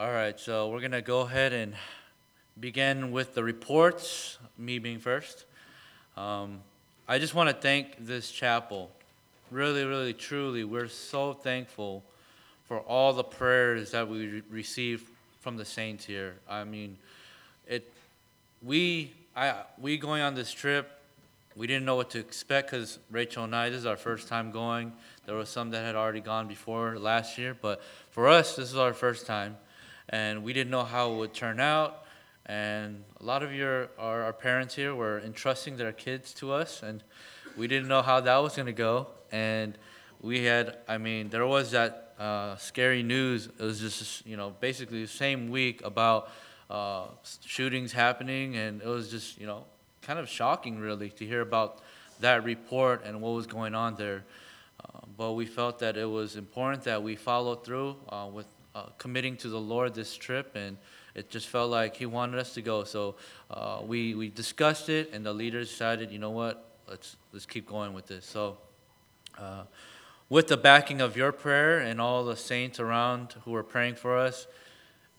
All right, so we're going to go ahead and begin with the reports, me being first. Um, I just want to thank this chapel. Really, really, truly, we're so thankful for all the prayers that we re- received from the saints here. I mean, it, we, I, we going on this trip, we didn't know what to expect because Rachel and I, this is our first time going. There were some that had already gone before last year, but for us, this is our first time, and we didn't know how it would turn out. And a lot of your our, our parents here were entrusting their kids to us, and we didn't know how that was going to go. And we had, I mean, there was that uh, scary news. It was just, you know, basically the same week about uh, shootings happening, and it was just, you know, kind of shocking, really, to hear about that report and what was going on there. Uh, but we felt that it was important that we follow through uh, with uh, committing to the Lord this trip, and it just felt like He wanted us to go. So uh, we we discussed it, and the leaders decided, you know what, let's let's keep going with this. So. Uh, with the backing of your prayer and all the saints around who were praying for us,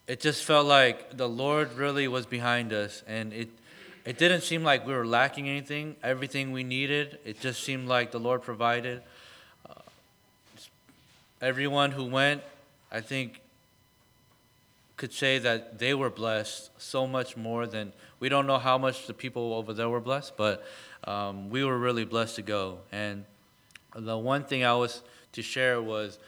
it just felt like the Lord really was behind us, and it it didn't seem like we were lacking anything. Everything we needed, it just seemed like the Lord provided. Uh, everyone who went, I think, could say that they were blessed so much more than we don't know how much the people over there were blessed, but um, we were really blessed to go. And the one thing I was to share was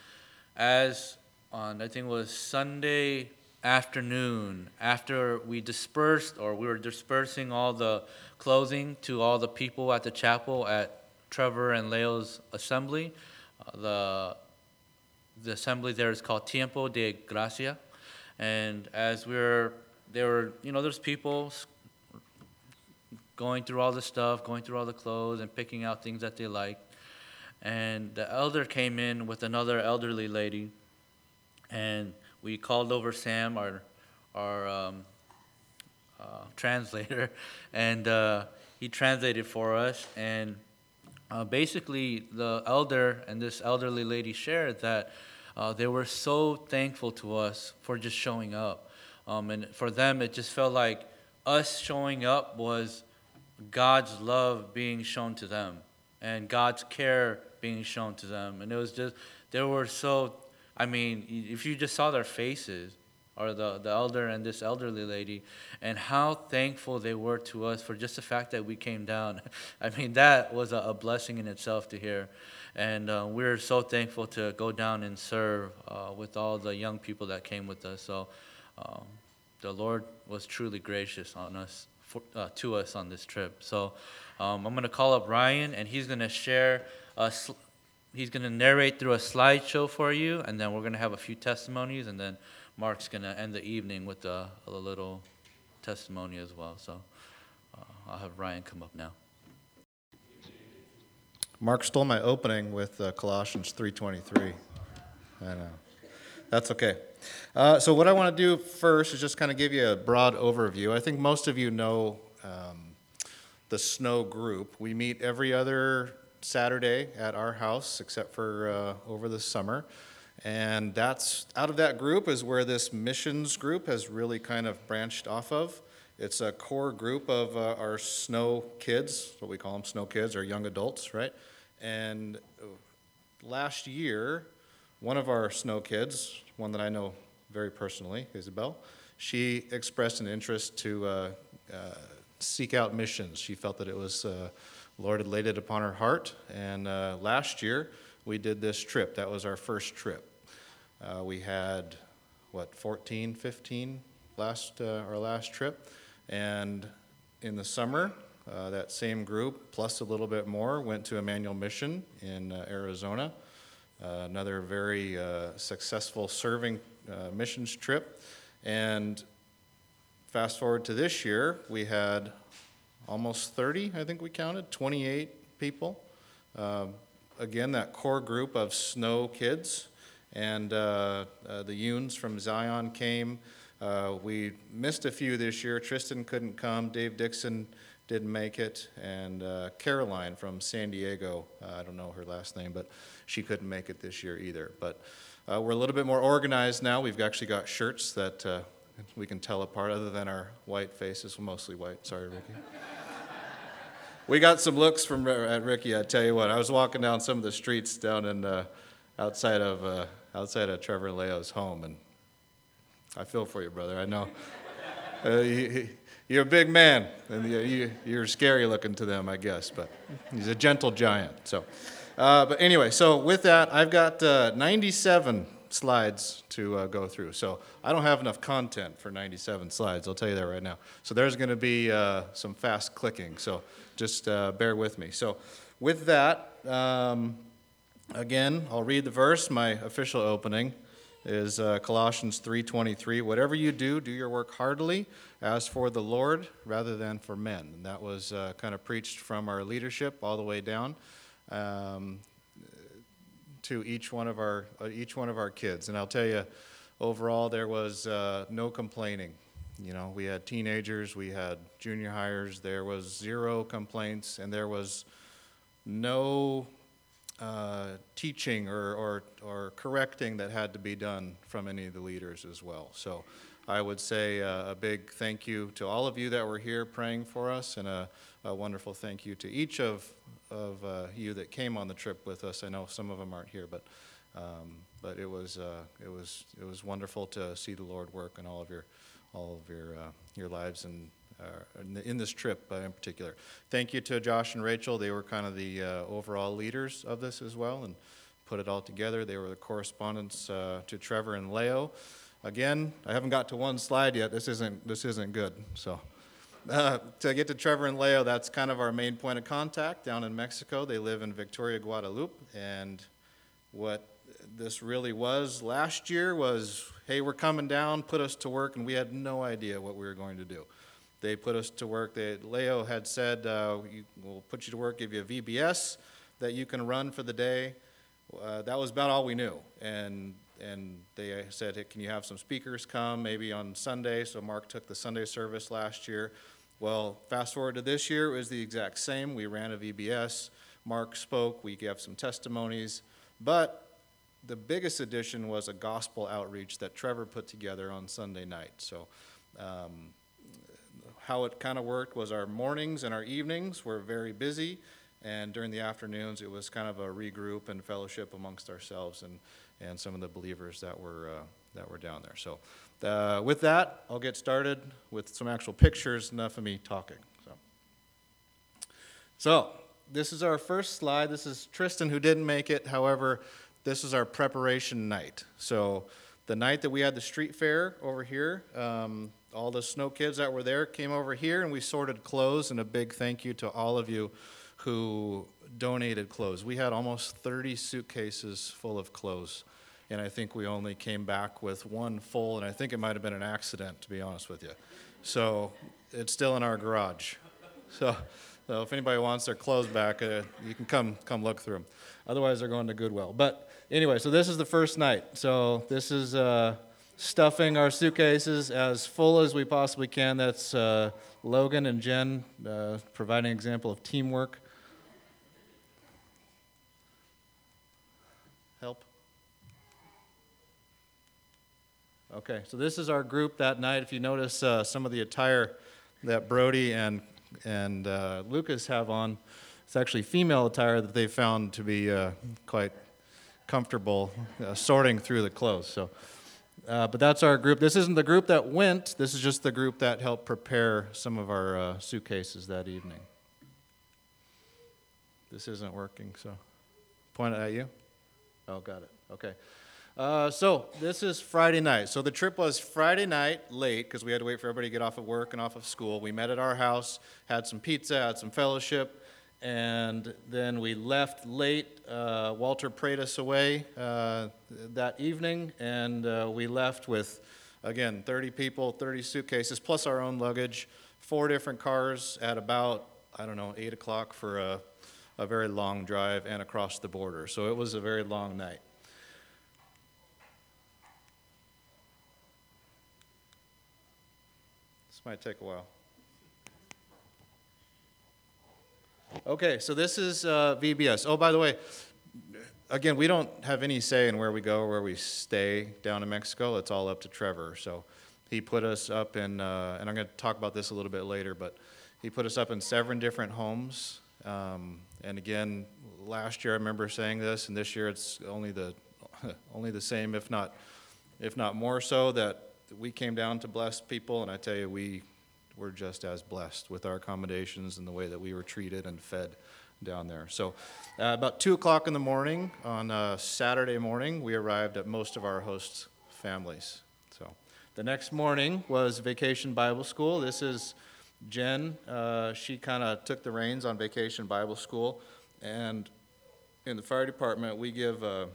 as on I think it was Sunday afternoon after we dispersed or we were dispersing all the clothing to all the people at the chapel at Trevor and Leo's assembly. Uh, the the assembly there is called Tiempo de Gracia, and as we were there were you know there's people going through all the stuff, going through all the clothes and picking out things that they like. And the elder came in with another elderly lady, and we called over Sam, our our um, uh, translator, and uh, he translated for us. And uh, basically, the elder and this elderly lady shared that uh, they were so thankful to us for just showing up. Um, and for them, it just felt like us showing up was God's love being shown to them and God's care being shown to them. And it was just, they were so, I mean, if you just saw their faces, or the, the elder and this elderly lady, and how thankful they were to us for just the fact that we came down. I mean, that was a, a blessing in itself to hear. And uh, we're so thankful to go down and serve uh, with all the young people that came with us. So um, the Lord was truly gracious on us, for, uh, to us on this trip. So um, I'm going to call up Ryan, and he's going to share a sl- he's going to narrate through a slideshow for you, and then we're going to have a few testimonies, and then Mark's going to end the evening with a, a, little testimony as well. So uh, I'll have Ryan come up now. Mark stole my opening with uh, Colossians 3:23. I know. That's okay. Uh, so what I want to do first is just kind of give you a broad overview. I think most of you know um, the Snow Group. We meet every other Saturday at our house, except for uh, over the summer. And that's out of that group is where this missions group has really kind of branched off of. It's a core group of uh, our snow kids, what we call them snow kids or young adults, right? And last year, one of our snow kids, one that I know very personally, Isabel, she expressed an interest to uh, uh, seek out missions. She felt that it was uh, Lord had laid it upon her heart. And uh, last year, we did this trip. That was our first trip. Uh, we had, what, 14, 15 last, uh, our last trip. And in the summer, uh, that same group, plus a little bit more, went to Emmanuel Mission in uh, Arizona. Uh, another very successful serving missions trip. And fast forward to this year, we had almost 30, I think we counted, 28 people. Uh, again, that core group of snow kids. And uh, uh, the Yoons from Zion came. Uh, we missed a few this year. Tristan couldn't come. Dave Dixon didn't make it. And uh, Caroline from San Diego, uh, I don't know her last name, but she couldn't make it this year either. But Uh, we're a little bit more organized now. We've actually got shirts that uh, we can tell apart, other than our white faces, mostly white. Sorry, Ricky. we got some looks from at Ricky. I tell you what, I was walking down some of the streets down in uh, outside of uh, outside of Trevor Leo's home, and I feel for you, brother. I know. Uh, you, you're a big man, and you, you're scary looking to them, I guess, but he's a gentle giant. So, uh, but anyway, so with that, I've got uh, 97 slides to uh, go through. So I don't have enough content for 97 slides. I'll tell you that right now. So there's going to be uh, some fast clicking. So just uh, bear with me. So with that, um, again, I'll read the verse. My official opening is uh, Colossians 3:23. Whatever you do, do your work heartily, as for the Lord rather than for men. And that was uh, kind of preached from our leadership all the way down um, to each one of our uh, each one of our kids. And I'll tell you, overall, there was uh, no complaining. You know, we had teenagers, we had junior hires. There was zero complaints, and there was no uh, teaching or, or, or correcting that had to be done from any of the leaders as well. So I would say uh, a big thank you to all of you that were here praying for us, and a, a wonderful thank you to each of, of uh, you that came on the trip with us. I know some of them aren't here, but, um, but it, was, uh, it, was, it was wonderful to see the Lord work in all of your, all of your, uh, your lives and uh, in this trip uh, in particular. Thank you to Josh and Rachel. They were kind of the overall leaders of this as well and put it all together. They were the correspondents to Trevor and Leo. Again, I haven't got to one slide yet. This isn't, this isn't good. So. Uh, to get to Trevor and Leo, that's kind of our main point of contact down in Mexico. They live in Victoria, Guadalupe, and what this really was last year was, hey, we're coming down, put us to work, and we had no idea what we were going to do. They put us to work. They, Leo had said, uh, we'll put you to work, give you a VBS that you can run for the day. Uh, that was about all we knew. And, and they said, hey, can you have some speakers come maybe on Sunday? So Mark took the Sunday service last year. Well, fast forward to this year, it was the exact same. We ran a VBS. Mark spoke. We gave some testimonies. But the biggest addition was a gospel outreach that Trevor put together on Sunday night. So um, how it kind of worked was our mornings and our evenings were very busy, and during the afternoons it was kind of a regroup and fellowship amongst ourselves and, and some of the believers that were, uh, that were down there. So, uh, with that, I'll get started with some actual pictures, enough of me talking. So, so this is our first slide. This is Tristan who didn't make it. However, this is our preparation night. So, the night that we had the street fair over here, um, all the snow kids that were there came over here and we sorted clothes and a big thank you to all of you who donated clothes. We had almost 30 suitcases full of clothes and I think we only came back with one full and I think it might have been an accident to be honest with you. So it's still in our garage. So, so if anybody wants their clothes back, uh, you can come come look through them. Otherwise, they're going to Goodwill. But anyway, so this is the first night. So this is. Uh, stuffing our suitcases as full as we possibly can. That's uh, Logan and Jen uh, providing an example of teamwork. Help? Okay, so this is our group that night. If you notice uh, some of the attire that Brody and, and uh, Lucas have on, it's actually female attire that they found to be uh, quite comfortable uh, sorting through the clothes. So uh, but that's our group. This isn't the group that went, this is just the group that helped prepare some of our uh, suitcases that evening. This isn't working, so point it at you. Oh, got it. Okay. Uh, so this is Friday night. So the trip was Friday night late because we had to wait for everybody to get off of work and off of school. We met at our house, had some pizza, had some fellowship, and then we left late. Uh, Walter prayed us away uh, that evening, and uh, we left with, again, 30 people, 30 suitcases, plus our own luggage, four different cars at about, I don't know, 8 o'clock for a, a very long drive and across the border. So it was a very long night. Might take a while. Okay, so this is uh, VBS. Oh, by the way, again, we don't have any say in where we go or where we stay down in Mexico. It's all up to Trevor. So he put us up in, uh, and I'm going to talk about this a little bit later, but he put us up in seven different homes. Um, and again, last year I remember saying this, and this year it's only the only the same, if not if not more so, that we came down to bless people, and I tell you, we were just as blessed with our accommodations and the way that we were treated and fed down there. So, uh, about two o'clock in the morning on uh, Saturday morning, we arrived at most of our host families. So, the next morning was Vacation Bible School. This is Jen. Uh, she kind of took the reins on Vacation Bible School, and in the fire department, we give, uh,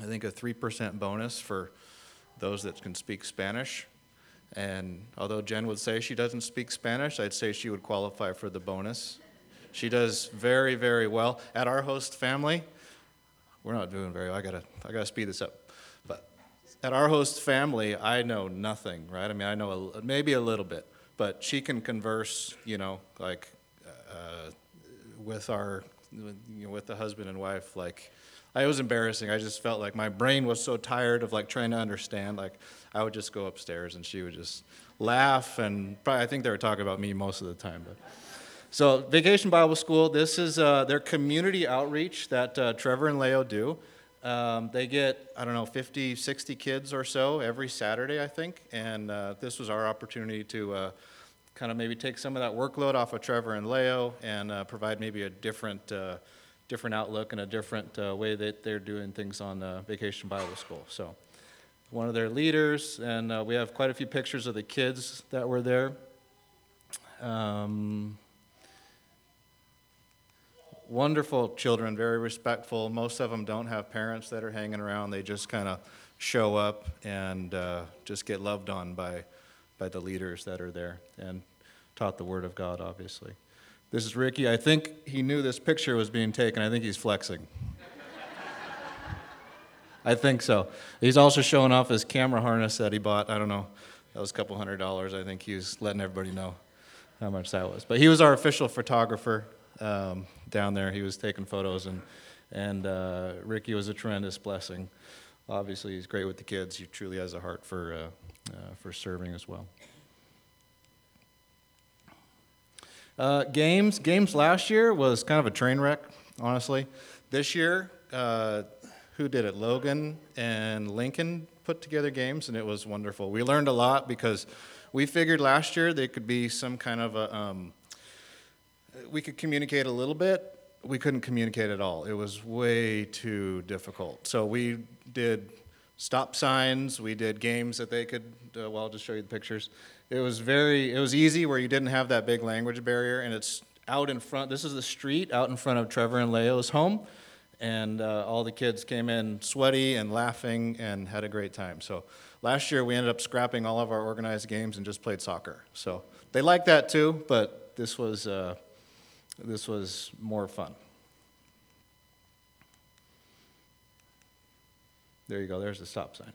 I think, a 3% bonus for those that can speak Spanish. And although Jen would say she doesn't speak Spanish, I'd say she would qualify for the bonus. She does very, very well. At our host family, we're not doing very well. I gotta, I gotta speed this up. But at our host family, I know nothing, right? I mean, I know a, maybe a little bit, but she can converse, you know, like uh, with our, you know, with the husband and wife, like it was embarrassing. I just felt like my brain was so tired of like trying to understand. Like I would just go upstairs and she would just laugh and probably, I think they were talking about me most of the time. But so Vacation Bible School, this is uh, their community outreach that uh, Trevor and Leo do. Um, they get I don't know 50, 60 kids or so every Saturday, I think, and uh, this was our opportunity to uh, kind of maybe take some of that workload off of Trevor and Leo and uh, provide maybe a different uh, different outlook and a different uh, way that they're doing things on uh, Vacation Bible School. So, one of their leaders, and uh, we have quite a few pictures of the kids that were there. Um, wonderful children, very respectful. Most of them don't have parents that are hanging around. They just kind of show up and uh, just get loved on by, by the leaders that are there and taught the Word of God, obviously. This is Ricky. I think he knew this picture was being taken. I think he's flexing. I think so. He's also showing off his camera harness that he bought. I don't know. That was a couple hundred dollars. I think he was letting everybody know how much that was. But he was our official photographer um, down there. He was taking photos, and and uh, Ricky was a tremendous blessing. Obviously, he's great with the kids. He truly has a heart for uh, uh, for serving as well. Uh, games, games last year was kind of a train wreck, honestly. This year, uh, who did it? Logan and Lincoln put together games, and it was wonderful. We learned a lot because we figured last year there could be some kind of a, um, we could communicate a little bit. We couldn't communicate at all. It was way too difficult. So we did stop signs. We did games that they could. Uh, well, I'll just show you the pictures. It was very, it was easy where you didn't have that big language barrier, and it's out in front. This is the street out in front of Trevor and Leo's home, and uh, all the kids came in sweaty and laughing and had a great time. So last year we ended up scrapping all of our organized games and just played soccer. So they liked that too, but this was uh, this was more fun. There you go. There's the stop sign.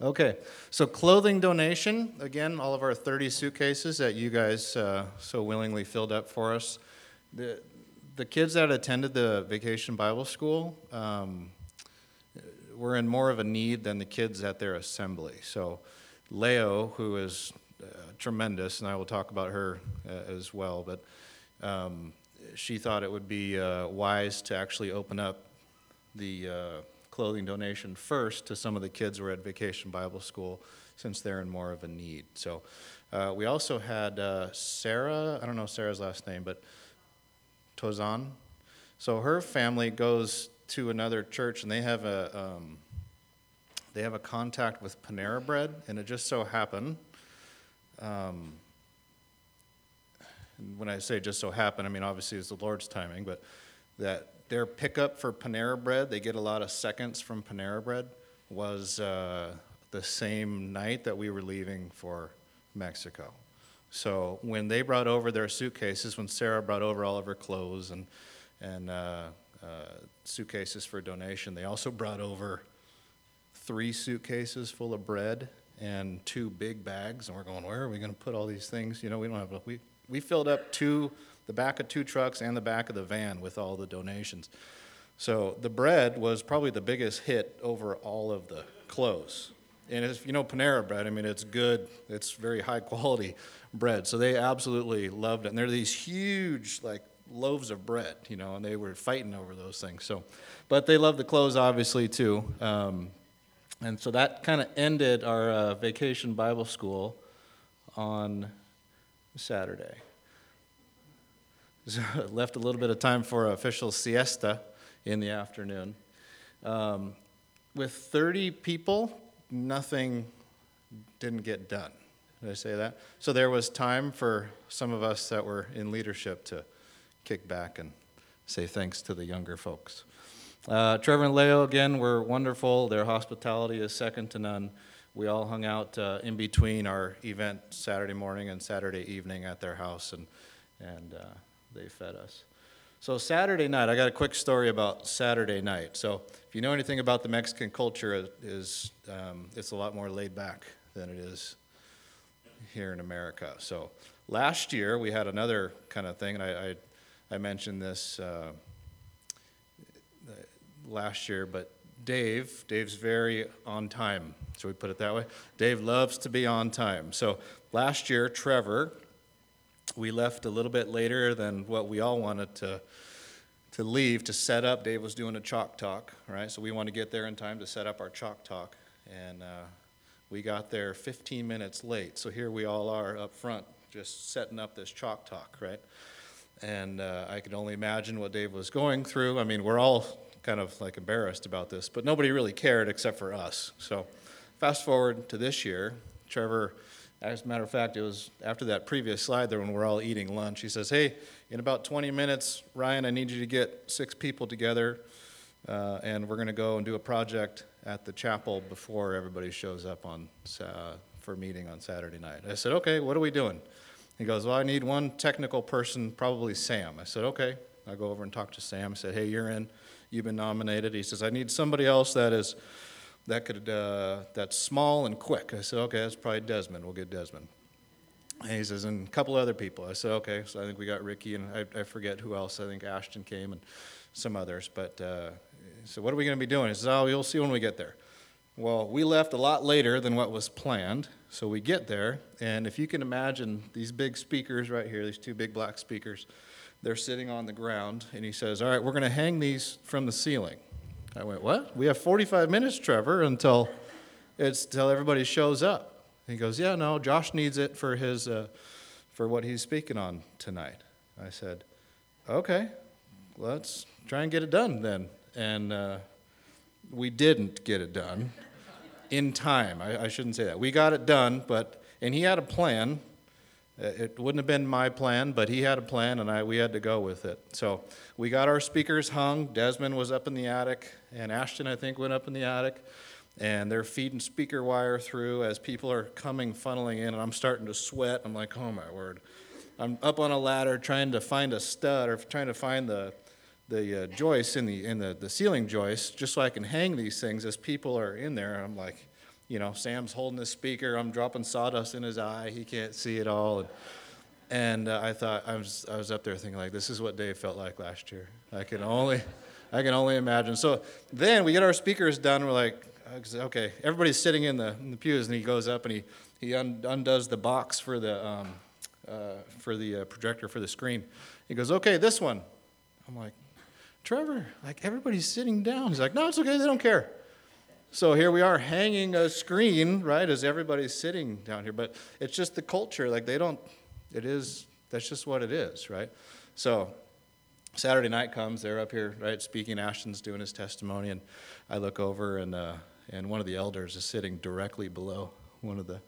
Okay, so clothing donation, again, all of our 30 suitcases that you guys uh, so willingly filled up for us. The, the kids that attended the vacation Bible school um, were in more of a need than the kids at their assembly. So Leo, who is uh, tremendous, and I will talk about her uh, as well, but um, she thought it would be uh, wise to actually open up the uh, clothing donation first to some of the kids who are at Vacation Bible School since they're in more of a need. So uh, we also had uh, Sarah, I don't know Sarah's last name, but Tozan. So her family goes to another church and they have a, um, they have a contact with Panera Bread, and it just so happened. Um, when I say just so happened, I mean obviously it's the Lord's timing, but that their pickup for Panera Bread, they get a lot of seconds from Panera Bread, was uh, the same night that we were leaving for Mexico. So when they brought over their suitcases, when Sarah brought over all of her clothes and, and uh, uh, suitcases for donation, they also brought over three suitcases full of bread and two big bags, and we're going, where are we going to put all these things? You know, we don't have, we, we filled up two, the back of two trucks and the back of the van with all the donations. So the bread was probably the biggest hit over all of the clothes. And if you know Panera bread, I mean, it's good, it's very high quality bread. So they absolutely loved it. And they're these huge, like, loaves of bread, you know, and they were fighting over those things. So, but they loved the clothes, obviously, too. Um, and so that kind of ended our uh, vacation Bible school on Saturday. Left a little bit of time for official siesta in the afternoon. Um, with 30 people, nothing didn't get done. Did I say that? So there was time for some of us that were in leadership to kick back and say thanks to the younger folks. Uh, Trevor and Leo, again, were wonderful. Their hospitality is second to none. We all hung out uh, in between our event Saturday morning and Saturday evening at their house, and, and uh, they fed us. So, Saturday night, I got a quick story about Saturday night. So, if you know anything about the Mexican culture, it is um, it's a lot more laid back than it is here in America. So, last year we had another kind of thing, and I, I, I mentioned this uh, last year, but Dave, Dave's very on time. Should we put it that way? Dave loves to be on time. So last year, Trevor, we left a little bit later than what we all wanted to to leave to set up. Dave was doing a chalk talk, right? So we want to get there in time to set up our chalk talk, and uh, we got there 15 minutes late. So here we all are up front, just setting up this chalk talk, right? And uh, I can only imagine what Dave was going through. I mean, we're all kind of like embarrassed about this, but nobody really cared except for us. So, fast forward to this year, Trevor, as a matter of fact, it was after that previous slide there when we're all eating lunch. He says, Hey, in about 20 minutes, Ryan, I need you to get six people together, uh, and we're going to go and do a project at the chapel before everybody shows up on uh, for meeting on Saturday night. I said, Okay, what are we doing? He goes, Well, I need one technical person, probably Sam. I said, Okay. I go over and talk to Sam. I said, Hey, you're in you've been nominated. He says, I need somebody else that is that could uh, that's small and quick. I said, okay, that's probably Desmond. We'll get Desmond. And he says, and a couple other people. I said, okay. So I think we got Ricky, and I, I forget who else. I think Ashton came and some others. But uh, so what are we going to be doing? He says, oh, you'll see when we get there. Well, we left a lot later than what was planned. So we get there, and if you can imagine these big speakers right here, these two big black speakers, they're sitting on the ground, and he says, All right, we're going to hang these from the ceiling. I went, What? We have 45 minutes, Trevor, until it's till everybody shows up. He goes, Yeah, no, Josh needs it for his uh, for what he's speaking on tonight. I said, Okay, let's try and get it done then. And uh, we didn't get it done in time. I, I shouldn't say that. We got it done, but and he had a plan it wouldn't have been my plan, but he had a plan, and I, we had to go with it. So we got our speakers hung. Desmond was up in the attic, and Ashton, I think, went up in the attic. And they're feeding speaker wire through as people are coming, funneling in, and I'm starting to sweat. I'm like, oh my word. I'm up on a ladder trying to find a stud or trying to find the, the uh, joist in, the, in the, the ceiling joist just so I can hang these things as people are in there. I'm like, you know, Sam's holding the speaker. I'm dropping sawdust in his eye. He can't see it all. And, and uh, I thought I was I was up there thinking like, this is what Dave felt like last year. I can only I can only imagine. So then we get our speakers done. We're like, okay, everybody's sitting in the, in the pews, and he goes up and he he un, undoes the box for the um, uh, for the uh, projector for the screen. He goes, okay, this one. I'm like, Trevor, like everybody's sitting down. He's like, no, it's okay. They don't care. So here we are hanging a screen, right, as everybody's sitting down here. But it's just the culture. Like they don't, it is, that's just what it is, right? So Saturday night comes, they're up here, right, speaking. Ashton's doing his testimony, and I look over, and, uh, and one of the elders is sitting directly below one of the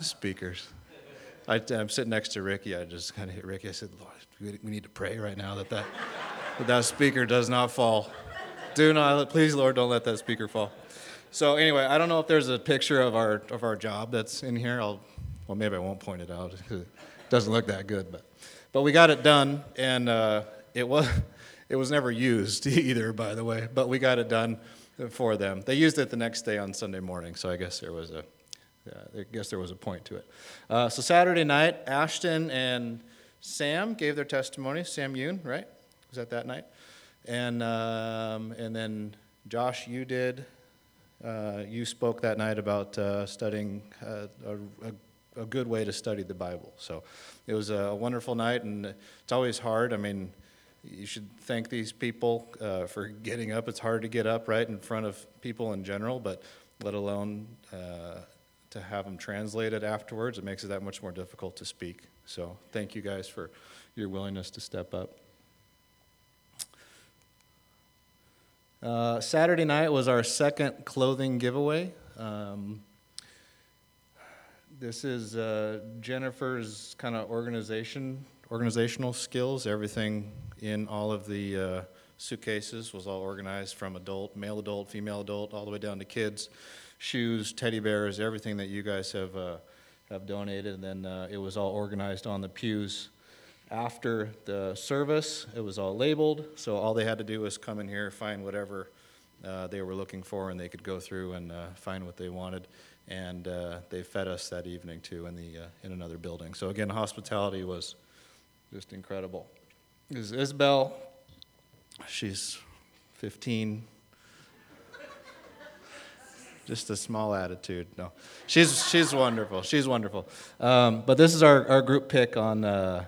speakers. I, am sitting next to Ricky. I just kind of hit Ricky. I said, Lord, we need to pray right now that that, that, that speaker does not fall. Do not, please, Lord, don't let that speaker fall. So anyway, I don't know if there's a picture of our of our job that's in here. I'll well maybe I won't point it out because it doesn't look that good, but but we got it done and uh, it was it was never used either, by the way. But we got it done for them. They used it the next day on Sunday morning, so I guess there was a Yeah, I guess there was a point to it. Uh, so Saturday night, Ashton and Sam gave their testimony. Sam Yoon, right? Was that that night? And um, and then Josh, you did. Uh, you spoke that night about uh, studying uh, a, a, good way to study the Bible. So it was a wonderful night, and it's always hard. I mean, you should thank these people uh, for getting up. It's hard to get up right in front of people in general, but let alone uh, to have them translated afterwards, it makes it that much more difficult to speak. So thank you guys for your willingness to step up. Uh, Saturday night was our second clothing giveaway. Um, this is uh, Jennifer's kind of organization, organizational skills. Everything in all of the uh, suitcases was all organized from adult, male adult, female adult, all the way down to kids, shoes, teddy bears, everything that you guys have uh, have donated. And then uh, it was all organized on the pews after the service. It was all labeled, so all they had to do was come in here, find whatever uh, they were looking for, and they could go through and uh, find what they wanted. And uh, they fed us that evening too in the uh, in another building. So again, hospitality was just incredible. This is Isabel. She's 15. Just a small attitude. No, she's she's wonderful. She's wonderful. Um, but this is our, our group pic on uh,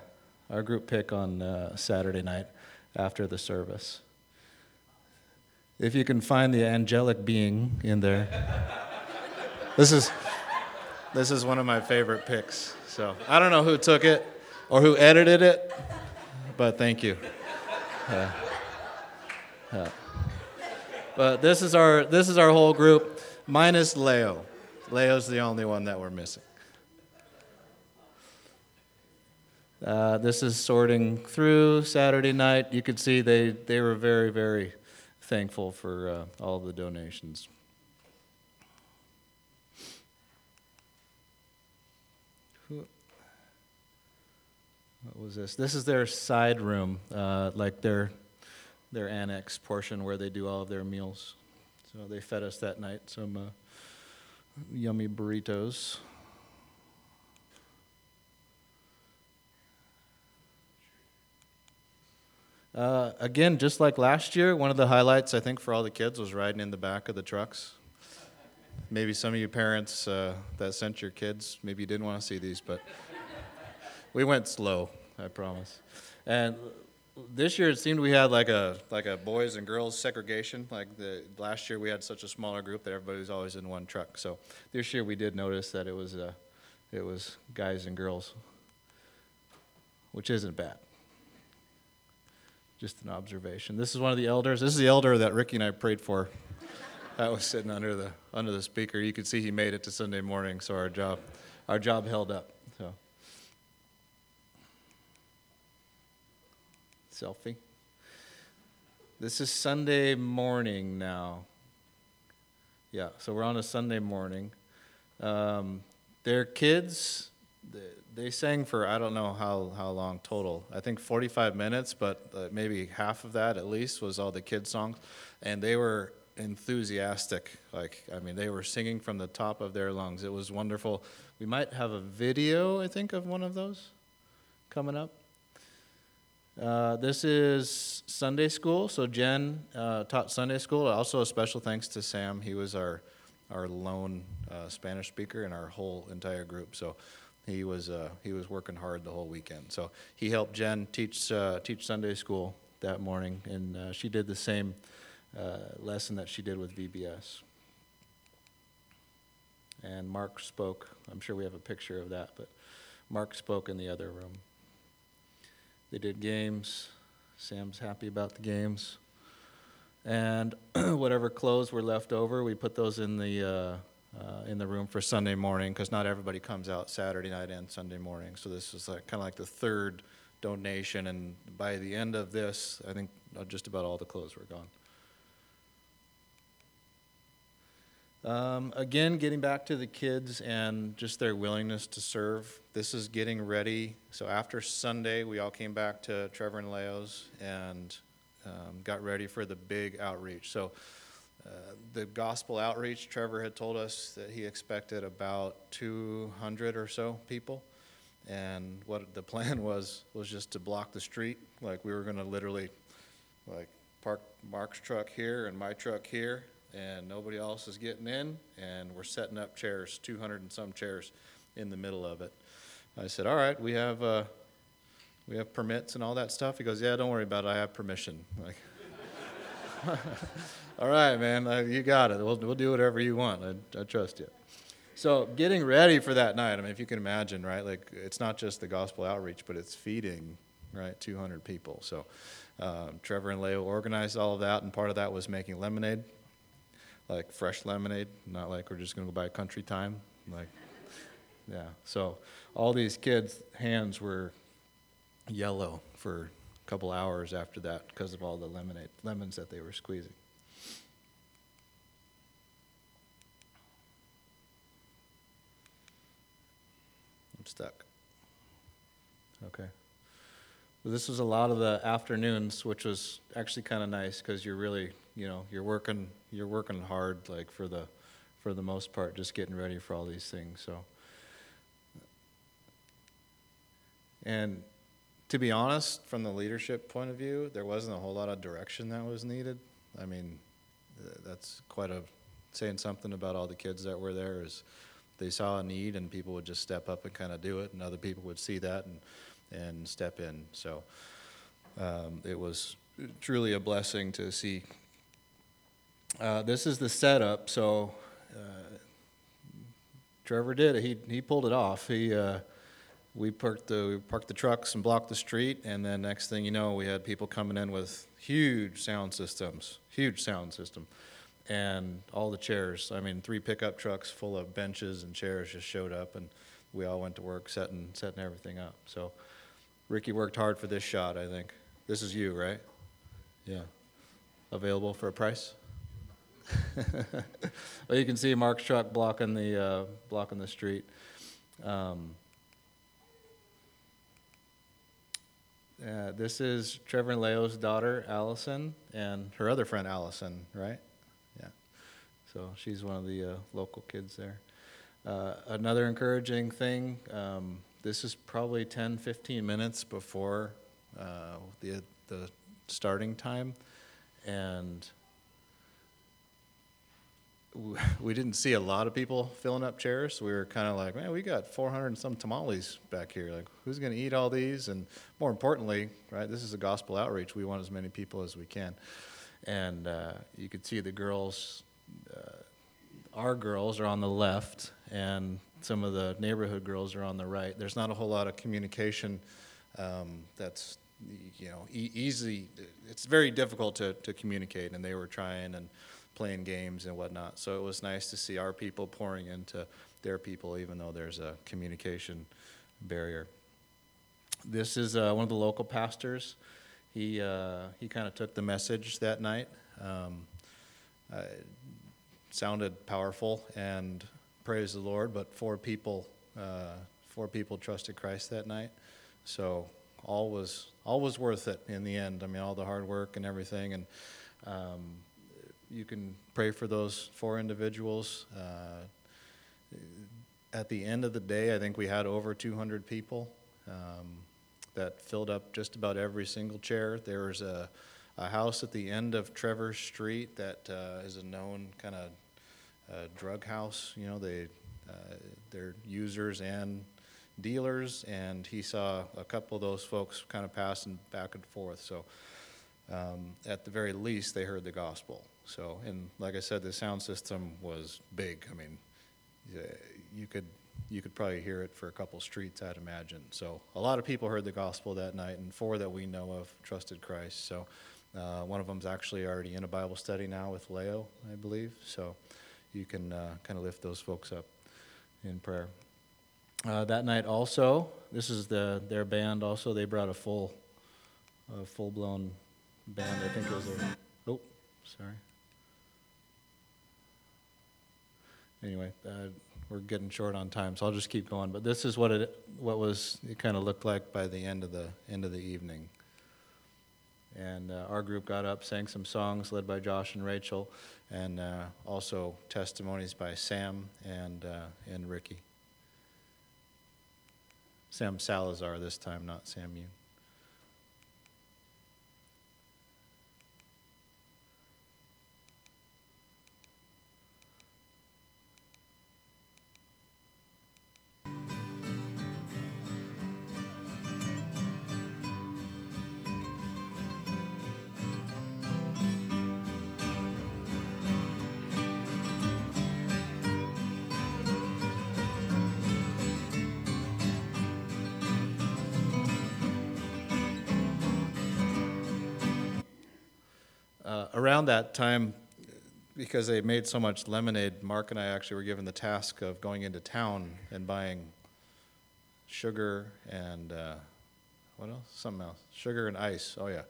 our group pic on uh, Saturday night after the service. If you can find the angelic being in there, this is this is one of my favorite picks. So I don't know who took it or who edited it, but thank you. Uh, uh, but this is our this is our whole group, minus Leo. Leo's the only one that we're missing. Uh, this is sorting through Saturday night. You could see they, they were very, very thankful for uh, all the donations. What was this? This is their side room, uh, like their their annex portion where they do all of their meals. So they fed us that night some uh, yummy burritos. Uh, again, just like last year, one of the highlights I think for all the kids was riding in the back of the trucks. Maybe some of you parents uh, that sent your kids, maybe you didn't want to see these, but we went slow, I promise. And this year it seemed we had like a like a boys and girls segregation. Like the last year we had such a smaller group that everybody was always in one truck. So this year we did notice that it was uh, it was guys and girls, which isn't bad. Just an observation. This is one of the elders. This is the elder that Ricky and I prayed for. That was sitting under the under the speaker. You could see he made it to Sunday morning, so our job our job held up. So selfie. This is Sunday morning now. Yeah, so we're on a Sunday morning. Um, their kids, they sang for I don't know how, how long total. I think 45 minutes, but uh, maybe half of that at least was all the kids' songs. And they were enthusiastic. Like, I mean, they were singing from the top of their lungs. It was wonderful. We might have a video, I think, of one of those coming up. Uh, this is Sunday school. So Jen uh, taught Sunday school. Also, a special thanks to Sam. He was our our lone uh, Spanish speaker in our whole entire group. So he was uh, he was working hard the whole weekend. So he helped Jen teach uh, teach Sunday school that morning, and uh, she did the same lesson that she did with VBS. And Mark spoke. I'm sure we have a picture of that, but Mark spoke in the other room. They did games. Sam's happy about the games. And whatever clothes were left over, we put those in the uh, uh, in the room for Sunday morning because not everybody comes out Saturday night and Sunday morning. So this is like, kind of like the third donation, and by the end of this, I think uh, just about all the clothes were gone. Um, again, getting back to the kids and just their willingness to serve. This is getting ready. So after Sunday, we all came back to Trevor and Leo's and um, got ready for the big outreach. So the gospel outreach, Trevor had told us that he expected about 200 or so people. And what the plan was, was just to block the street. Like we were going to literally like park Mark's truck here and my truck here, and nobody else is getting in. And we're setting up chairs, 200 and some chairs in the middle of it. I said, all right, we have, uh, we have permits and all that stuff. He goes, yeah, don't worry about it. I have permission. Like, all right, man, uh, you got it. We'll, we'll do whatever you want. I, I trust you. So getting ready for that night, I mean, if you can imagine, right? Like it's not just the gospel outreach, but it's feeding, right? 200 people. So um, Trevor and Leo organized all of that, and part of that was making lemonade, like fresh lemonade, not like we're just going to go buy country time. Like, yeah. So all these kids' hands were yellow for a couple hours after that because of all the lemonade lemons that they were squeezing. I'm stuck. Okay. Well, this was a lot of the afternoons, which was actually kind of nice because you're really, you know, you're working, you're working hard, like for the, for the most part, just getting ready for all these things. So, and to be honest, from the leadership point of view, there wasn't a whole lot of direction that was needed. I mean, that's quite a saying something about all the kids that were there is they saw a need and people would just step up and kind of do it, and other people would see that and and step in. So um, it was truly a blessing to see. Uh, this is the setup. So uh, Trevor did it. He he pulled it off. He uh, we parked the we parked the trucks and blocked the street, and then next thing you know, we had people coming in with huge sound systems, huge sound system, and all the chairs. I mean, three pickup trucks full of benches and chairs just showed up, and we all went to work setting setting everything up. So. Ricky worked hard for this shot, I think. This is you, right? Yeah. Available for a price? well, you can see Mark's truck blocking the uh, blocking the street. Um, uh, this is Trevor and Leo's daughter, Allison, and her other friend, Allison, right? So she's one of the uh, local kids there. Uh, another encouraging thing. Um, this is probably 10, 15 minutes before uh, the, the starting time. And we didn't see a lot of people filling up chairs. We were kind of like, man, we got 400 and some tamales back here. Like, who's going to eat all these? And more importantly, right, this is a gospel outreach. We want as many people as we can. And uh, you could see the girls, our girls are on the left, and some of the neighborhood girls are on the right. There's not a whole lot of communication um, that's you know e- easy. It's very difficult to, to communicate, and they were trying and playing games and whatnot. So it was nice to see our people pouring into their people, even though there's a communication barrier. This is uh, one of the local pastors. He uh, he kind of took the message that night. Um, uh, sounded powerful and praise the Lord, but four people, uh, four people trusted Christ that night. So all was all was worth it in the end. I mean, all the hard work and everything, and um, you can pray for those four individuals. Uh, at the end of the day, I think we had over 200 people um, that filled up just about every single chair. There was a, a house at the end of Trevor Street that uh, is a known kind of drug house. You know, they uh, they're users and dealers, and he saw a couple of those folks kind of passing back and forth. So, um, at the very least, they heard the gospel. So, and like I said, the sound system was big. I mean, you could you could probably hear it for a couple streets, I'd imagine. So, a lot of people heard the gospel that night, and four that we know of trusted Christ. So, uh, one of them's actually already in a Bible study now with Leo, I believe. So, you can uh, kind of lift those folks up in prayer. Uh, that night also, this is the their band. Also, they brought a full, a full blown band. I think it was a. Oh, sorry. Anyway, uh, we're getting short on time, so I'll just keep going. But this is what it what was it kind of looked like by the end of the end of the evening. And uh, our group got up, sang some songs led by Josh and Rachel, and uh, also testimonies by Sam and, uh, and Ricky. Sam Salazar this time, not Sam Yoon. Time, because they made so much lemonade, Mark and I actually were given the task of going into town and buying sugar and uh, what else? Something else. Sugar and ice. Oh yeah.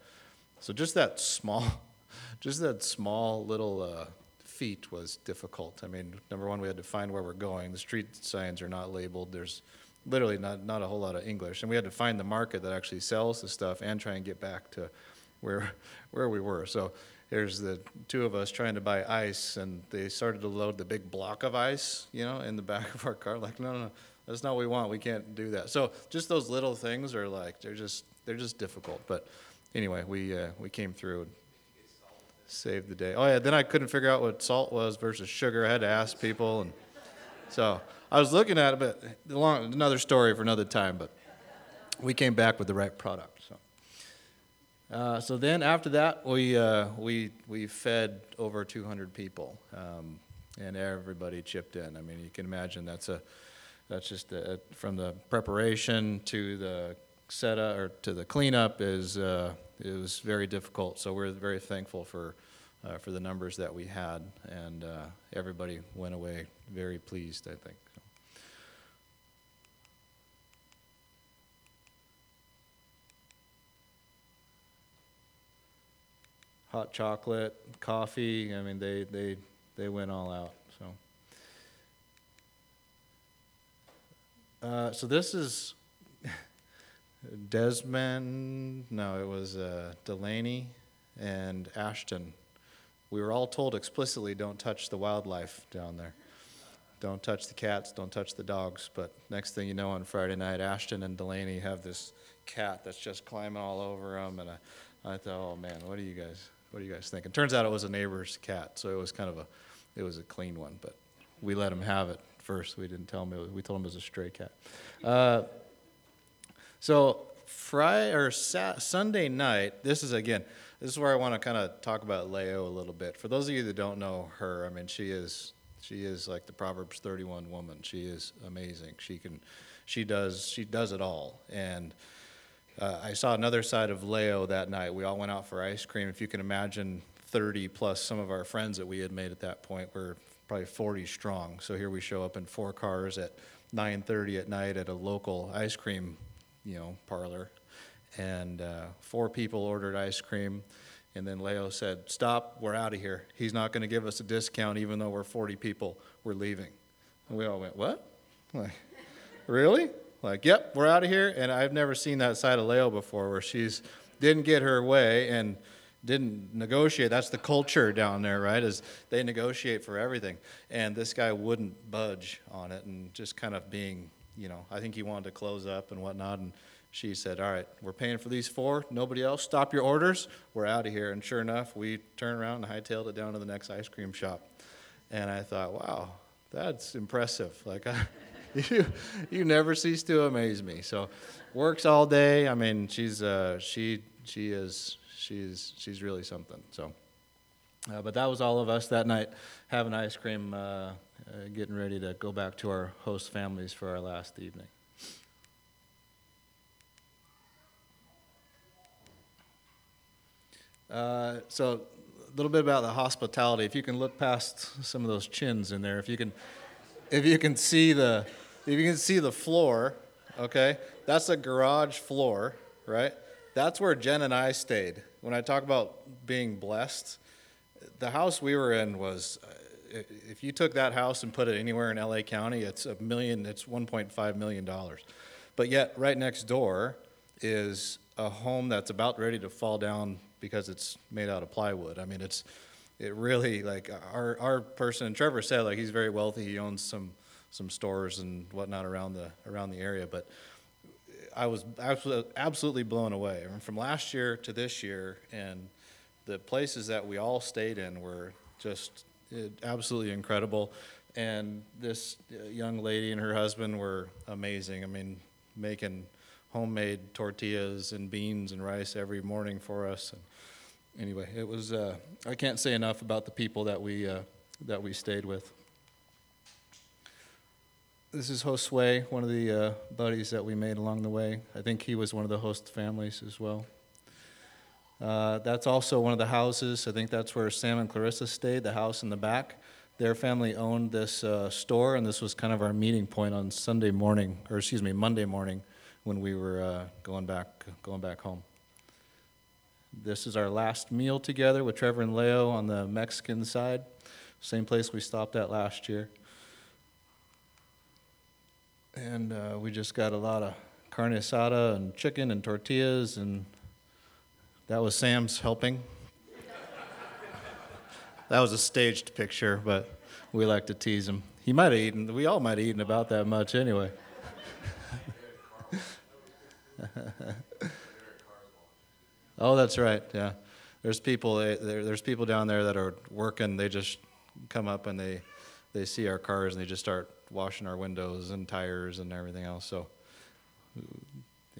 So just that small, just that small little uh, feat was difficult. I mean, number one, we had to find where we're going. The street signs are not labeled. There's literally not not a whole lot of English, and we had to find the market that actually sells the stuff and try and get back to where where we were. So there's the two of us trying to buy ice, and they started to load the big block of ice, you know, in the back of our car. Like, no, no, no, that's not what we want. We can't do that. So just those little things are like they're just they're just difficult. But anyway, we uh, we came through. and Saved the day. Oh yeah, then I couldn't figure out what salt was versus sugar. I had to ask people, and so I was looking at it, but long, another story for another time. But we came back with the right product. So. Uh, so then after that, we, uh, we, we fed over 200 people, um, and everybody chipped in. I mean, you can imagine that's a, that's just a, from the preparation to the setup or to the cleanup is, uh, it was very difficult. So we're very thankful for, uh, for the numbers that we had, and uh, everybody went away very pleased, I think. Hot chocolate, coffee. I mean, they, they, they went all out. So, uh, so this is Desmond. No, it was uh, Delaney and Ashton. We were all told explicitly, don't touch the wildlife down there. Don't touch the cats, don't touch the dogs. But next thing you know, on Friday night, Ashton and Delaney have this cat that's just climbing all over them. And I, I thought, oh man, what are you guys? What do you guys think? It turns out it was a neighbor's cat, so it was kind of a, it was a clean one, but we let him have it first. We didn't tell him. Was, we told him it was a stray cat. Uh, so Friday or Sat- Sunday night. This is again. This is where I want to kind of talk about Leo a little bit. For those of you that don't know her, I mean, she is she is like the Proverbs 31 woman. She is amazing. She can, she does she does it all and uh, I saw another side of Leo that night. We all went out for ice cream. If you can imagine 30 plus some of our friends that we had made at that point were probably 40 strong. So here we show up in four cars at 9:30 at night at a local ice cream, you know, parlor, and uh, four people ordered ice cream. And then Leo said, "Stop! We're out of here. He's not going to give us a discount, even though we're 40 people. We're leaving." And we all went, "What? Like, really?" Like, yep, we're out of here. And I've never seen that side of Leo before where she's didn't get her way and didn't negotiate. That's the culture down there, right? Is they negotiate for everything. And this guy wouldn't budge on it and just kind of being, you know, I think he wanted to close up and whatnot. And she said, All right, we're paying for these four. Nobody else. Stop your orders. We're out of here. And sure enough, we turned around and hightailed it down to the next ice cream shop. And I thought, wow, that's impressive. Like, I you, you never cease to amaze me. So, works all day. I mean, she's uh, she she is she's she's really something. So, uh, but that was all of us that night having ice cream, uh, uh getting ready to go back to our host families for our last evening. Uh, so, a little bit about the hospitality. If you can look past some of those chins in there, if you can, if you can see the if you can see the floor, okay, that's a garage floor, right? That's where Jen and I stayed. When I talk about being blessed, the house we were in was, uh, if you took that house and put it anywhere in LA County, it's a million, it's $1.5 million. But yet, right next door is a home that's about ready to fall down because it's made out of plywood. I mean, it's it really like our our person Trevor said like he's very wealthy. He owns some some stores and whatnot around the around the area, but I was absolutely blown away. From last year to this year, and the places that we all stayed in were just eh, absolutely incredible. And this uh, young lady and her husband were amazing. I mean, making homemade tortillas and beans and rice every morning for us. And anyway, it was. Uh, I can't say enough about the people that we uh, that we stayed with. This is Josue, one of the uh, buddies that we made along the way. I think he was one of the host families as well. Uh, that's also one of the houses. I think that's where Sam and Clarissa stayed, the house in the back. Their family owned this uh, store, and this was kind of our meeting point on Sunday morning, or excuse me, Monday morning, when we were uh, going back going back home. This is our last meal together with Trevor and Leo on the Mexican side, same place we stopped at last year. And uh, we just got a lot of carne asada and chicken and tortillas, and that was Sam's helping. that was a staged picture, but we like to tease him. He might have eaten, we all might have eaten about that much anyway. oh, that's right. Yeah, there's people. There, there's people down there that are working. They just come up and they they see our cars and they just start washing our windows and tires and everything else. So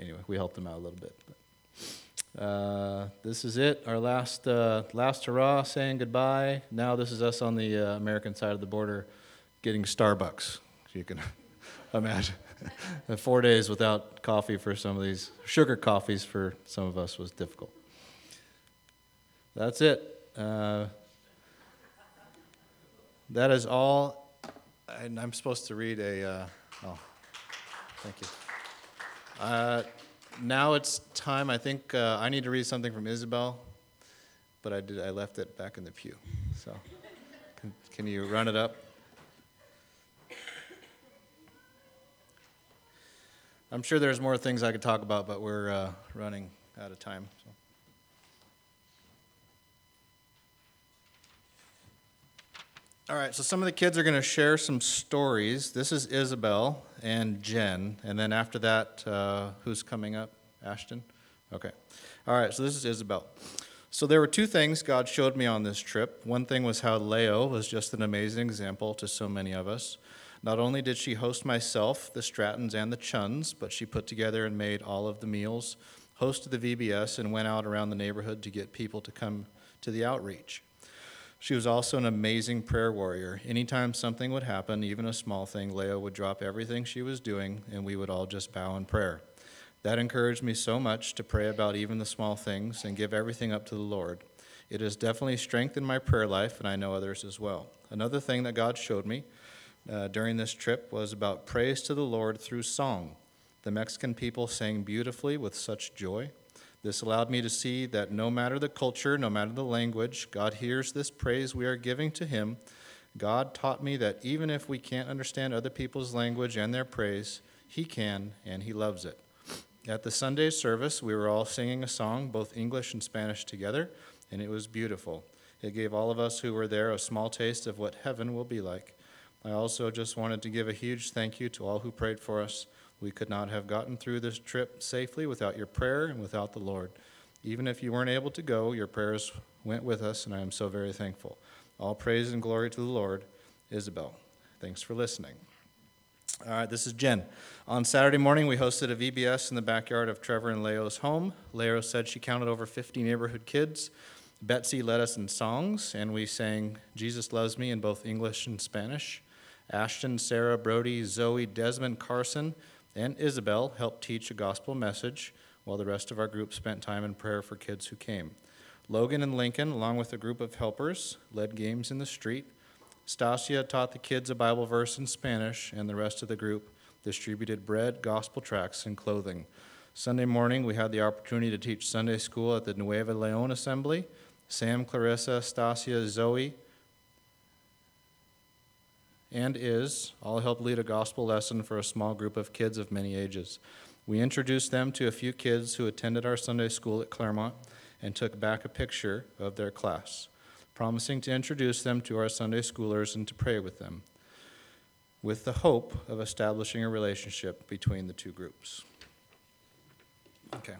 anyway, we helped them out a little bit. But, uh, this is it. Our last uh, last hurrah, saying goodbye. Now this is us on the uh, American side of the border, getting Starbucks. You can imagine. Four days without coffee for some of these, sugar coffees for some of us was difficult. That's it. Uh, that is all. And I'm supposed to read a. Uh, oh, thank you. Uh, now it's time. I think uh, I need to read something from Isabel, but I did. I left it back in the pew. So, can, can you run it up? I'm sure there's more things I could talk about, but we're uh, running out of time. So. All right, so some of the kids are going to share some stories. This is Isabel and Jen, and then after that, uh, who's coming up? Ashton? Okay. All right, so this is Isabel. So there were two things God showed me on this trip. One thing was how Leo was just an amazing example to so many of us. Not only did she host myself, the Strattons, and the Chuns, but she put together and made all of the meals, hosted the VBS, and went out around the neighborhood to get people to come to the outreach. She was also an amazing prayer warrior. Anytime something would happen, even a small thing, Leo would drop everything she was doing, and we would all just bow in prayer. That encouraged me so much to pray about even the small things and give everything up to the Lord. It has definitely strengthened my prayer life, and I know others as well. Another thing that God showed me uh, during this trip was about praise to the Lord through song. The Mexican people sang beautifully with such joy. This allowed me to see that no matter the culture, no matter the language, God hears this praise we are giving to Him. God taught me that even if we can't understand other people's language and their praise, He can, and He loves it. At the Sunday service, we were all singing a song, both English and Spanish together, and it was beautiful. It gave all of us who were there a small taste of what heaven will be like. I also just wanted to give a huge thank you to all who prayed for us. We could not have gotten through this trip safely without your prayer and without the Lord. Even if you weren't able to go, your prayers went with us, and I am so very thankful. All praise and glory to the Lord. Isabel, thanks for listening. All right, this is Jen. On Saturday morning, we hosted a VBS in the backyard of Trevor and Leo's home. Leo said she counted over 50 neighborhood kids. Betsy led us in songs, and we sang Jesus Loves Me in both English and Spanish. Ashton, Sarah, Brody, Zoe, Desmond, Carson, and Isabel helped teach a gospel message, while the rest of our group spent time in prayer for kids who came. Logan and Lincoln, along with a group of helpers, led games in the street. Stasia taught the kids a Bible verse in Spanish, and the rest of the group distributed bread, gospel tracts, and clothing. Sunday morning, we had the opportunity to teach Sunday school at the Nueva Leon Assembly. Sam, Clarissa, Stasia, Zoe, and is all help lead a gospel lesson for a small group of kids of many ages. We introduced them to a few kids who attended our Sunday school at Claremont and took back a picture of their class, promising to introduce them to our Sunday schoolers and to pray with them, with the hope of establishing a relationship between the two groups. Okay.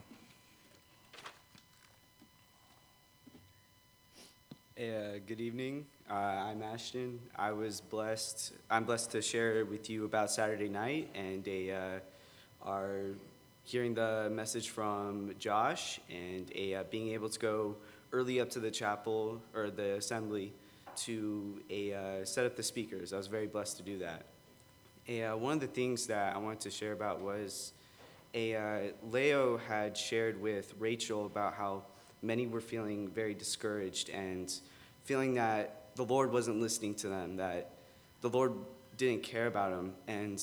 Uh, good evening. Uh, I'm Ashton. I was blessed. I'm blessed to share with you about Saturday night and a, uh, our hearing the message from Josh and a, uh, being able to go early up to the chapel or the assembly to a, uh, set up the speakers. I was very blessed to do that. A, uh, one of the things that I wanted to share about was a uh, Leo had shared with Rachel about how many were feeling very discouraged and feeling that the Lord wasn't listening to them, that the Lord didn't care about them. And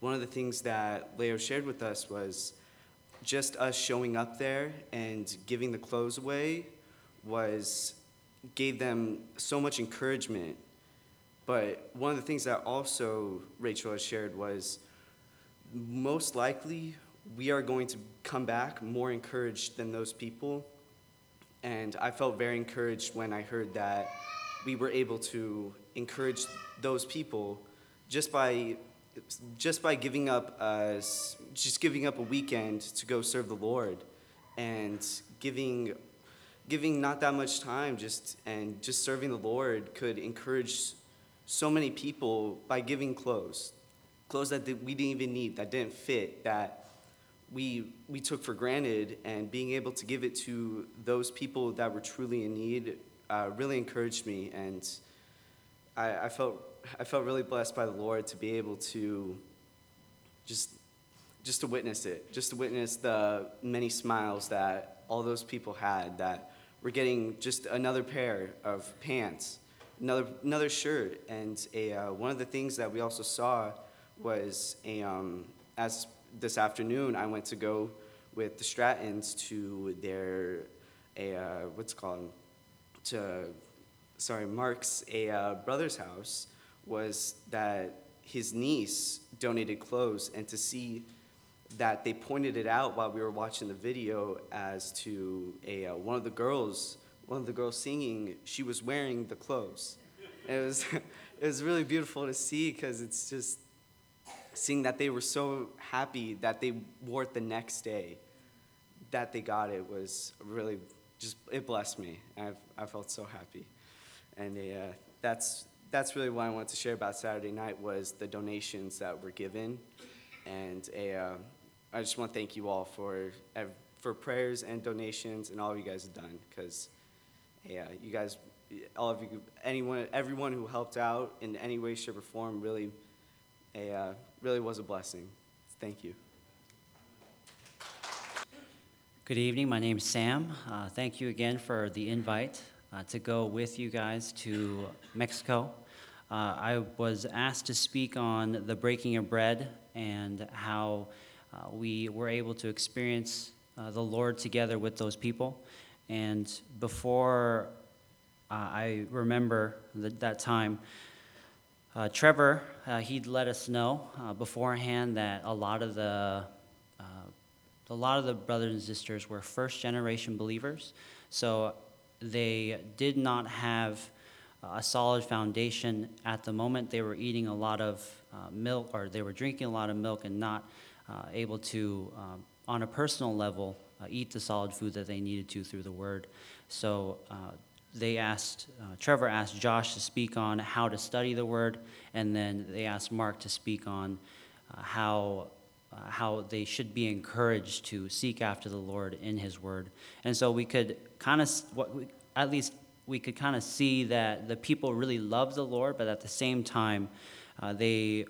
one of the things that Leo shared with us was just us showing up there and giving the clothes away was gave them so much encouragement. But one of the things that also Rachel has shared was most likely we are going to come back more encouraged than those people and I felt very encouraged when I heard that we were able to encourage those people just by just by giving up uh, just giving up a weekend to go serve the Lord and giving giving not that much time just and just serving the Lord could encourage so many people by giving clothes clothes that we didn't even need that didn't fit that we, we took for granted, and being able to give it to those people that were truly in need uh, really encouraged me. And I, I, felt, I felt really blessed by the Lord to be able to just, just to witness it, just to witness the many smiles that all those people had that were getting just another pair of pants, another, another shirt. And a, uh, one of the things that we also saw was a, um, as this afternoon, I went to go with the Strattons to their, a, uh, what's called, to, sorry, Mark's a uh, brother's house was that his niece donated clothes and to see that they pointed it out while we were watching the video as to a uh, one of the girls one of the girls singing she was wearing the clothes. It was it was really beautiful to see because it's just seeing that they were so happy that they wore it the next day, that they got it was really just, it blessed me. I've, I felt so happy. And uh, that's, that's really what I wanted to share about Saturday night was the donations that were given. And a, uh, I just want to thank you all for, for prayers and donations and all you guys have done because yeah, you guys, all of you, anyone, everyone who helped out in any way, shape, or form really a, uh, really was a blessing. Thank you. Good evening. My name is Sam. Uh, thank you again for the invite uh, to go with you guys to Mexico. Uh, I was asked to speak on the breaking of bread and how uh, we were able to experience uh, the Lord together with those people. And before uh, I remember that time, Trevor, he'd let us know beforehand that a lot of the a lot of the brothers and sisters were first generation believers, so they did not have a solid foundation at the moment. They were eating a lot of uh, milk, or they were drinking a lot of milk, and not uh, able to, um, on a personal level, eat the solid food that they needed to through the Word. So they asked, uh, Trevor asked Josh to speak on how to study the Word, and then they asked Mark to speak on uh, how, uh, how they should be encouraged to seek after the Lord in His Word. And so we could kind of, at least we could kind of see that the people really loved the Lord, but at the same time, uh, they,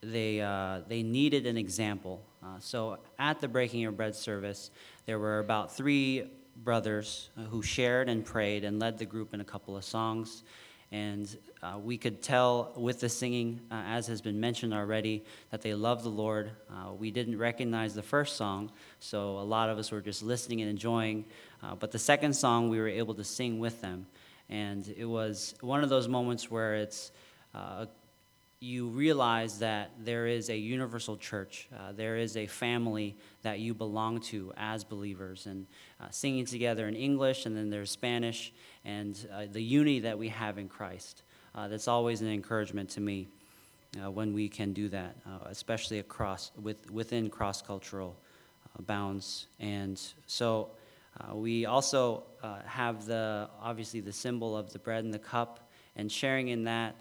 they, uh, they needed an example. Uh, so at the Breaking of Bread service, there were about three brothers who shared and prayed and led the group in a couple of songs. And uh, we could tell with the singing, uh, as has been mentioned already, that they love the Lord. Uh, we didn't recognize the first song, so a lot of us were just listening and enjoying. Uh, but the second song, we were able to sing with them. And it was one of those moments where it's uh, you realize that there is a universal church. Uh, there is a family that you belong to as believers, and singing together in English, and then there's Spanish, and uh, the unity that we have in Christ. Uh, that's always an encouragement to me uh, when we can do that, uh, especially across with, within cross-cultural bounds. And so we also have the obviously the symbol of the bread and the cup, and sharing in that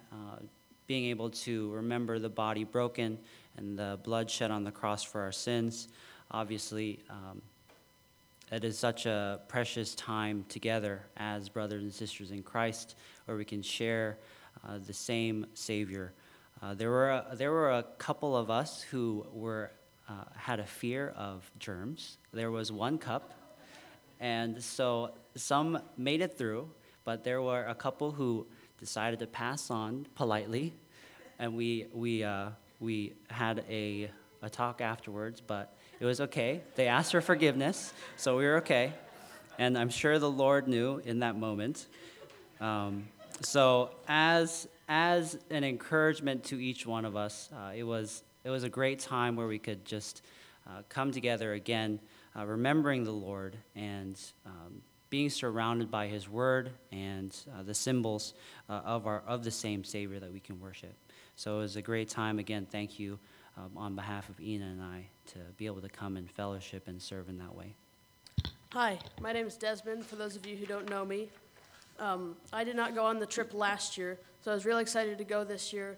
being able to remember the body broken and the blood shed on the cross for our sins. Obviously, um, it is such a precious time together as brothers and sisters in Christ where we can share uh, the same Savior. Uh, there, were a, there were a couple of us who were, uh, had a fear of germs. There was one cup, and so some made it through, but there were a couple who decided to pass on politely, and we we uh, we had a a talk afterwards, but it was okay. They asked for forgiveness, so we were okay, and I'm sure the Lord knew in that moment. Um, so as as an encouragement to each one of us, uh, it was it was a great time where we could just uh, come together again, uh, remembering the Lord and um, being surrounded by His Word and uh, the symbols uh, of, our, of the same Savior that we can worship. So it was a great time. Again, thank you um, on behalf of Ina and I to be able to come and fellowship and serve in that way. Hi, my name is Desmond. For those of you who don't know me, um, I did not go on the trip last year, so I was really excited to go this year.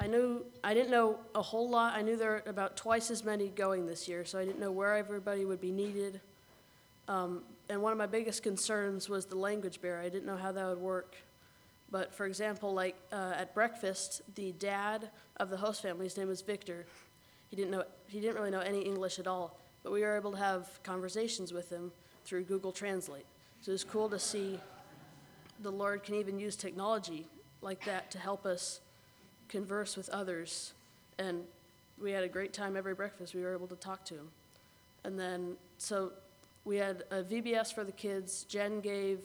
I knew I didn't know a whole lot. I knew there were about twice as many going this year, so I didn't know where everybody would be needed. Um, and one of my biggest concerns was the language barrier. I didn't know how that would work. But for example, like uh, at breakfast, the dad of the host family, his name was Victor. He didn't know he didn't really know any English at all, but we were able to have conversations with him through Google Translate. So it was cool to see the Lord can even use technology like that to help us converse with others. And we had a great time every breakfast. We were able to talk to him. And then, so we had a VBS for the kids. Jen gave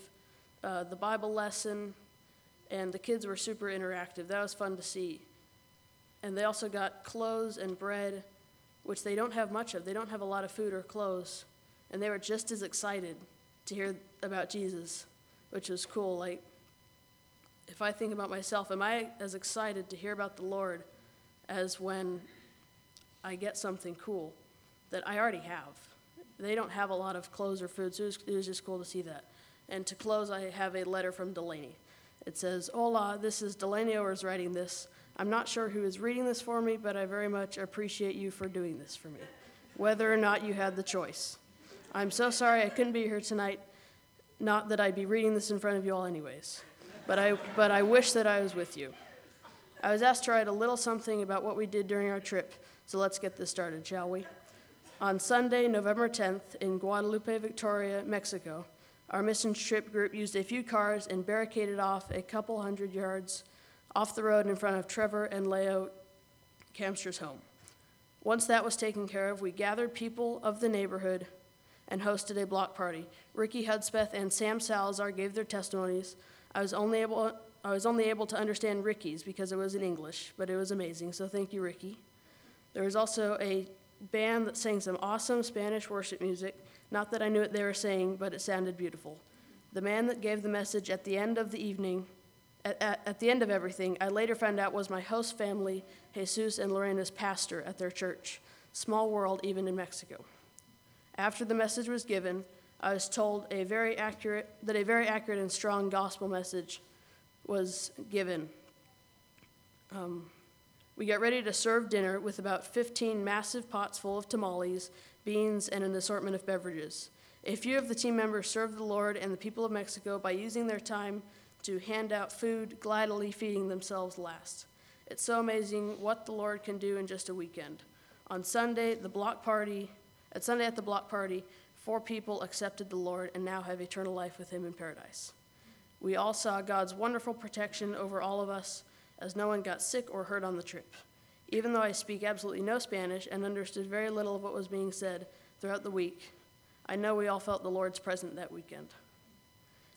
uh, the Bible lesson, and the kids were super interactive. That was fun to see. And they also got clothes and bread, which they don't have much of. They don't have a lot of food or clothes. And they were just as excited to hear about Jesus, which was cool. Like, if I think about myself, am I as excited to hear about the Lord as when I get something cool that I already have? they don't have a lot of clothes or food, so it was, it was just cool to see that. And to close, I have a letter from Delaney. It says, Hola, this is Delaney Owers writing this. I'm not sure who is reading this for me, but I very much appreciate you for doing this for me, whether or not you had the choice. I'm so sorry I couldn't be here tonight. Not that I'd be reading this in front of you all, anyways, but I, but I wish that I was with you. I was asked to write a little something about what we did during our trip, so let's get this started, shall we? On Sunday, November 10th, in Guadalupe, Victoria, Mexico, our mission trip group used a few cars and barricaded off a couple hundred yards off the road in front of Trevor and Leo Camster's home. Once that was taken care of, we gathered people of the neighborhood and hosted a block party. Ricky Hudspeth and Sam Salazar gave their testimonies. I was only able I was only able to understand Ricky's because it was in English, but it was amazing. So thank you, Ricky. There was also a band that sang some awesome Spanish worship music. Not that I knew what they were saying, but it sounded beautiful. The man that gave the message at the end of the evening, at, at, at the end of everything, I later found out was my host family, Jesus and Lorena's pastor at their church. Small world, even in Mexico. After the message was given, I was told a very accurate, that a very accurate and strong gospel message was given. Um, we got ready to serve dinner with about 15 massive pots full of tamales, beans, and an assortment of beverages. A few of the team members served the Lord and the people of Mexico by using their time to hand out food, gladly feeding themselves last. It's so amazing what the Lord can do in just a weekend. On Sunday, the block party, at Sunday at the block party, four people accepted the Lord and now have eternal life with him in paradise. We all saw God's wonderful protection over all of us as no one got sick or hurt on the trip. Even though I speak absolutely no Spanish and understood very little of what was being said throughout the week, I know we all felt the Lord's presence that weekend.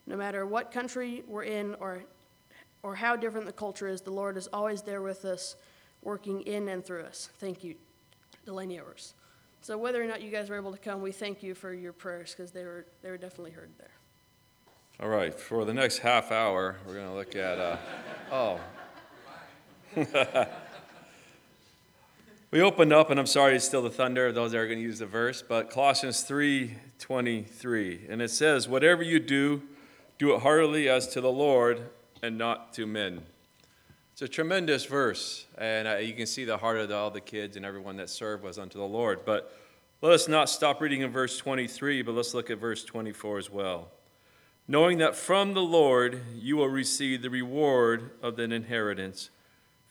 No matter what country we're in or or how different the culture is, the Lord is always there with us, working in and through us. Thank you, Delaney Evers. So whether or not you guys were able to come, we thank you for your prayers because they were they were definitely heard there. All right, for the next half hour, we're going to look at, uh, oh. we opened up, and I'm sorry, it's still the thunder, those that are going to use the verse, but Colossians 3:23, and it says, "Whatever you do, do it heartily as to the Lord and not to men." It's a tremendous verse, and uh, you can see the heart of the, all the kids and everyone that served was unto the Lord. But let us not stop reading in verse 23, but let's look at verse 24 as well knowing that from the Lord you will receive the reward of an inheritance,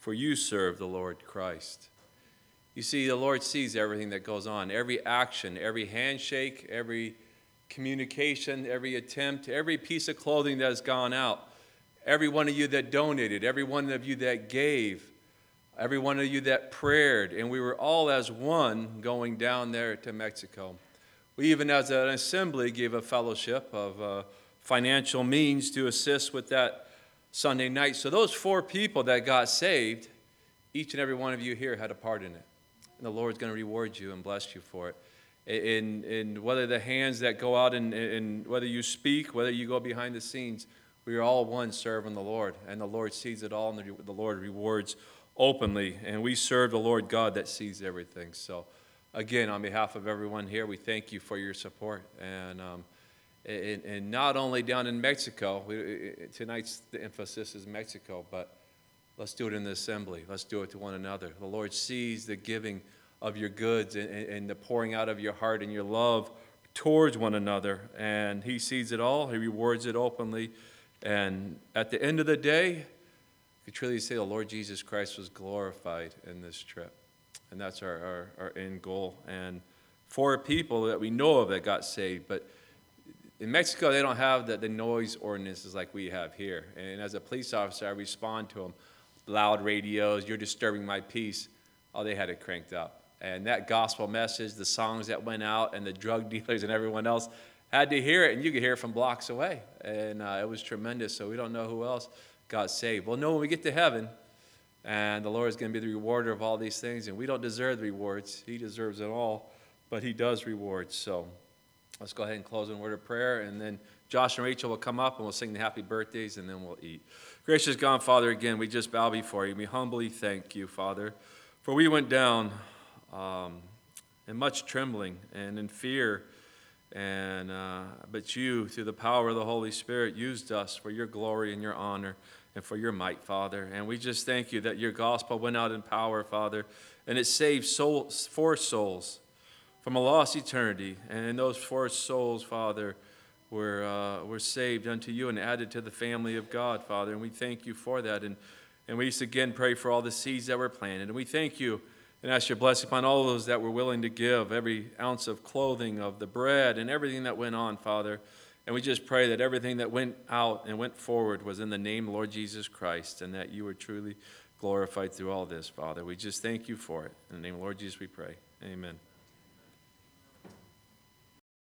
for you serve the Lord Christ. You see, the Lord sees everything that goes on, every action, every handshake, every communication, every attempt, every piece of clothing that has gone out, every one of you that donated, every one of you that gave, every one of you that prayed, and we were all as one going down there to Mexico. We even, as an assembly, gave a fellowship of. Uh, financial means to assist with that Sunday night. So, those four people that got saved, each and every one of you here had a part in it. And the Lord's going to reward you and bless you for it. In, in whether the hands that go out and, and whether you speak, whether you go behind the scenes, we are all one serving the Lord. And the Lord sees it all, and the, the Lord rewards openly. And we serve the Lord God that sees everything. So, again, on behalf of everyone here, we thank you for your support. And, um, and, and not only down in Mexico. We, tonight's the emphasis is Mexico, but let's do it in the assembly. Let's do it to one another. The Lord sees the giving of your goods and, and the pouring out of your heart and your love towards one another, and He sees it all. He rewards it openly. And at the end of the day, you truly say the Lord Jesus Christ was glorified in this trip. And that's our, our, our end goal. And four people that we know of that got saved, but in Mexico, they don't have the, the noise ordinances like we have here. And as a police officer, I respond to them loud radios, you're disturbing my peace. Oh, they had it cranked up. And that gospel message, the songs that went out, and the drug dealers and everyone else had to hear it, and you could hear it from blocks away. And uh, it was tremendous. So we don't know who else got saved. We'll know when we get to heaven, and the Lord is going to be the rewarder of all these things. And we don't deserve the rewards, He deserves it all, but He does reward. So. Let's go ahead and close in a word of prayer, and then Josh and Rachel will come up and we'll sing the happy birthdays, and then we'll eat. Gracious God, Father, again, we just bow before you. We humbly thank you, Father, for we went down um, in much trembling and in fear, and uh, but you, through the power of the Holy Spirit, used us for your glory and your honor and for your might, Father. And we just thank you that your gospel went out in power, Father, and it saved souls, four souls from a lost eternity. And in those four souls, Father, were, uh, were saved unto you and added to the family of God, Father. And we thank you for that. And, and we just again pray for all the seeds that were planted. And we thank you and ask your blessing upon all those that were willing to give every ounce of clothing, of the bread, and everything that went on, Father. And we just pray that everything that went out and went forward was in the name Lord Jesus Christ and that you were truly glorified through all this, Father. We just thank you for it. In the name of Lord Jesus, we pray. Amen.